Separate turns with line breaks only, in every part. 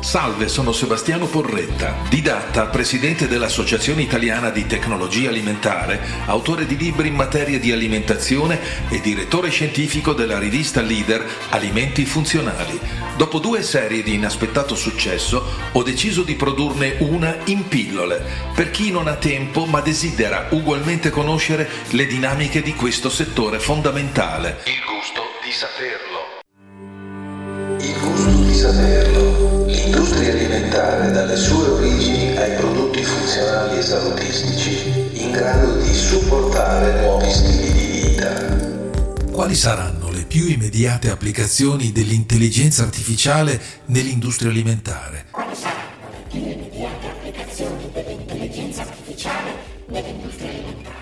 Salve, sono Sebastiano Porretta, didatta, presidente dell'Associazione Italiana di Tecnologia Alimentare, autore di libri in materia di alimentazione e direttore scientifico della rivista Leader Alimenti Funzionali. Dopo due serie di inaspettato successo, ho deciso di produrne una in pillole, per chi non ha tempo ma desidera ugualmente conoscere le dinamiche di questo settore fondamentale. Il gusto di saperlo.
Il gusto di saperlo. Alimentare dalle sue origini ai prodotti funzionali e salutistici, in grado di supportare nuovi stili di vita.
Quali saranno le più immediate applicazioni dell'intelligenza artificiale nell'industria alimentare?
Quali saranno le più immediate applicazioni dell'intelligenza artificiale nell'industria alimentare?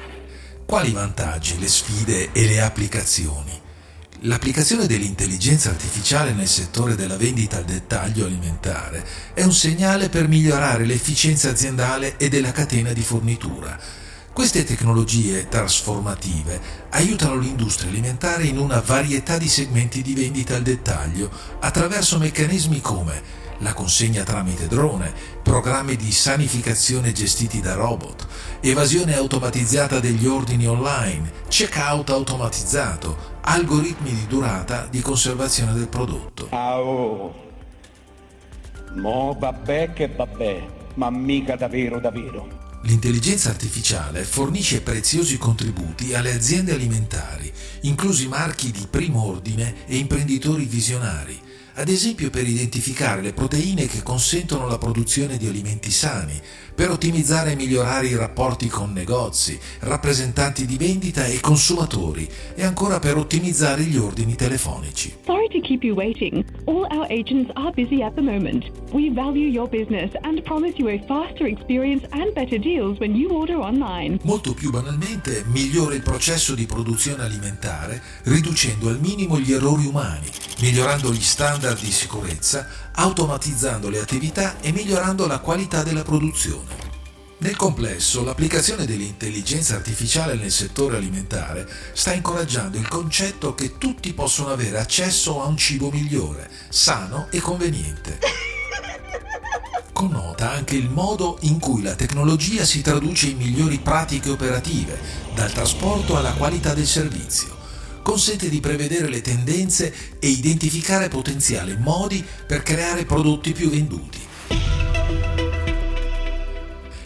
Quali vantaggi, le sfide e le applicazioni? L'applicazione dell'intelligenza artificiale nel settore della vendita al dettaglio alimentare è un segnale per migliorare l'efficienza aziendale e della catena di fornitura. Queste tecnologie trasformative aiutano l'industria alimentare in una varietà di segmenti di vendita al dettaglio attraverso meccanismi come la consegna tramite drone, programmi di sanificazione gestiti da robot, evasione automatizzata degli ordini online, checkout automatizzato, algoritmi di durata di conservazione del prodotto.
Ah, oh. Mo vabbè che vabbè, ma mica davvero davvero.
L'intelligenza artificiale fornisce preziosi contributi alle aziende alimentari, inclusi marchi di primo ordine e imprenditori visionari, ad esempio per identificare le proteine che consentono la produzione di alimenti sani, per ottimizzare e migliorare i rapporti con negozi, rappresentanti di vendita e consumatori e ancora per ottimizzare gli ordini telefonici.
Sorry to keep you waiting. All our agents are busy at the moment. We value your business and promise you a faster experience and better deals when you order online.
Molto più banalmente, migliora il processo di produzione alimentare riducendo al minimo gli errori umani, migliorando gli standard di sicurezza, automatizzando le attività e migliorando la qualità della produzione. Nel complesso, l'applicazione dell'intelligenza artificiale nel settore alimentare sta incoraggiando il concetto che tutti possono avere accesso a un cibo migliore, sano e conveniente. Connota anche il modo in cui la tecnologia si traduce in migliori pratiche operative, dal trasporto alla qualità del servizio. Consente di prevedere le tendenze e identificare potenziali modi per creare prodotti più venduti.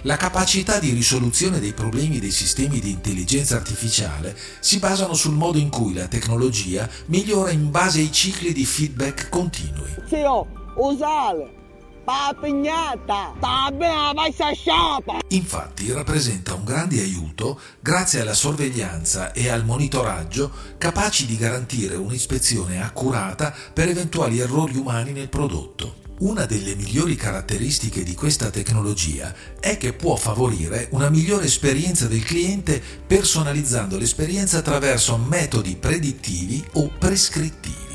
La capacità di risoluzione dei problemi dei sistemi di intelligenza artificiale si basano sul modo in cui la tecnologia migliora in base ai cicli di feedback continui.
Zio, usale, papignata, tabea vai sciapa.
Infatti rappresenta un grande aiuto grazie alla sorveglianza e al monitoraggio capaci di garantire un'ispezione accurata per eventuali errori umani nel prodotto. Una delle migliori caratteristiche di questa tecnologia è che può favorire una migliore esperienza del cliente personalizzando l'esperienza attraverso metodi predittivi o prescrittivi.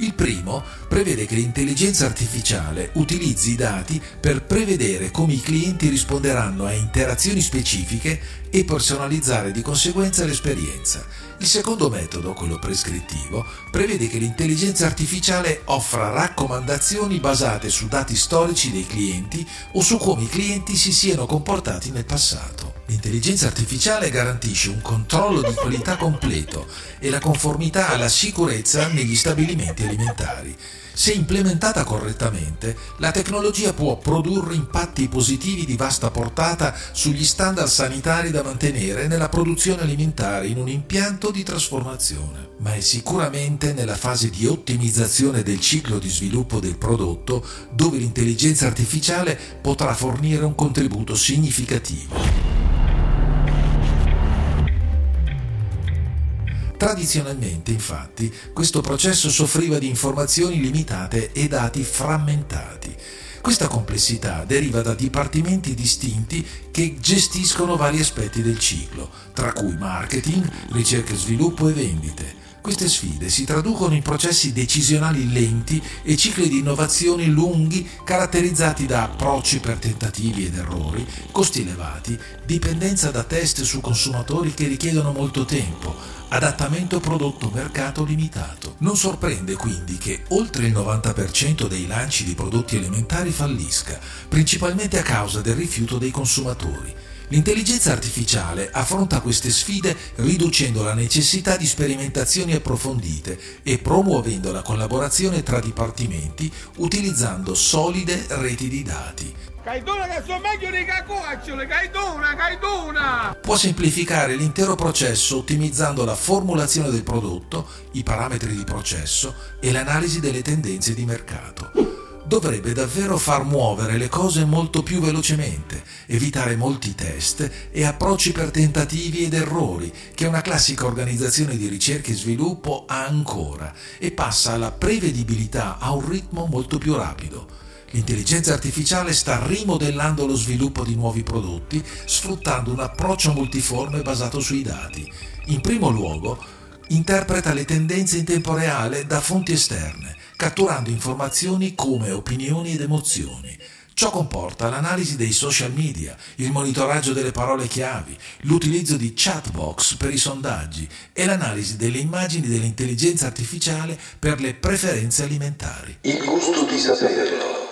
Il primo prevede che l'intelligenza artificiale utilizzi i dati per prevedere come i clienti risponderanno a interazioni specifiche e personalizzare di conseguenza l'esperienza. Il secondo metodo, quello prescrittivo, prevede che l'intelligenza artificiale offra raccomandazioni basate su dati storici dei clienti o su come i clienti si siano comportati nel passato. L'intelligenza artificiale garantisce un controllo di qualità completo e la conformità alla sicurezza negli stabilimenti alimentari. Se implementata correttamente, la tecnologia può produrre impatti positivi di vasta portata sugli standard sanitari da mantenere nella produzione alimentare in un impianto di trasformazione, ma è sicuramente nella fase di ottimizzazione del ciclo di sviluppo del prodotto dove l'intelligenza artificiale potrà fornire un contributo significativo. Tradizionalmente, infatti, questo processo soffriva di informazioni limitate e dati frammentati. Questa complessità deriva da dipartimenti distinti che gestiscono vari aspetti del ciclo, tra cui marketing, ricerca e sviluppo e vendite. Queste sfide si traducono in processi decisionali lenti e cicli di innovazioni lunghi caratterizzati da approcci per tentativi ed errori, costi elevati, dipendenza da test su consumatori che richiedono molto tempo, adattamento prodotto-mercato limitato. Non sorprende quindi che oltre il 90% dei lanci di prodotti alimentari fallisca, principalmente a causa del rifiuto dei consumatori. L'intelligenza artificiale affronta queste sfide riducendo la necessità di sperimentazioni approfondite e promuovendo la collaborazione tra dipartimenti utilizzando solide reti di dati.
Caidona che sono meglio di cacuacciole, caidona, caidona!
Può semplificare l'intero processo ottimizzando la formulazione del prodotto, i parametri di processo e l'analisi delle tendenze di mercato dovrebbe davvero far muovere le cose molto più velocemente, evitare molti test e approcci per tentativi ed errori che una classica organizzazione di ricerca e sviluppo ha ancora e passa alla prevedibilità a un ritmo molto più rapido. L'intelligenza artificiale sta rimodellando lo sviluppo di nuovi prodotti sfruttando un approccio multiforme basato sui dati. In primo luogo, interpreta le tendenze in tempo reale da fonti esterne catturando informazioni come opinioni ed emozioni. Ciò comporta l'analisi dei social media, il monitoraggio delle parole chiavi, l'utilizzo di chatbox per i sondaggi e l'analisi delle immagini dell'intelligenza artificiale per le preferenze alimentari.
Il gusto di saperlo.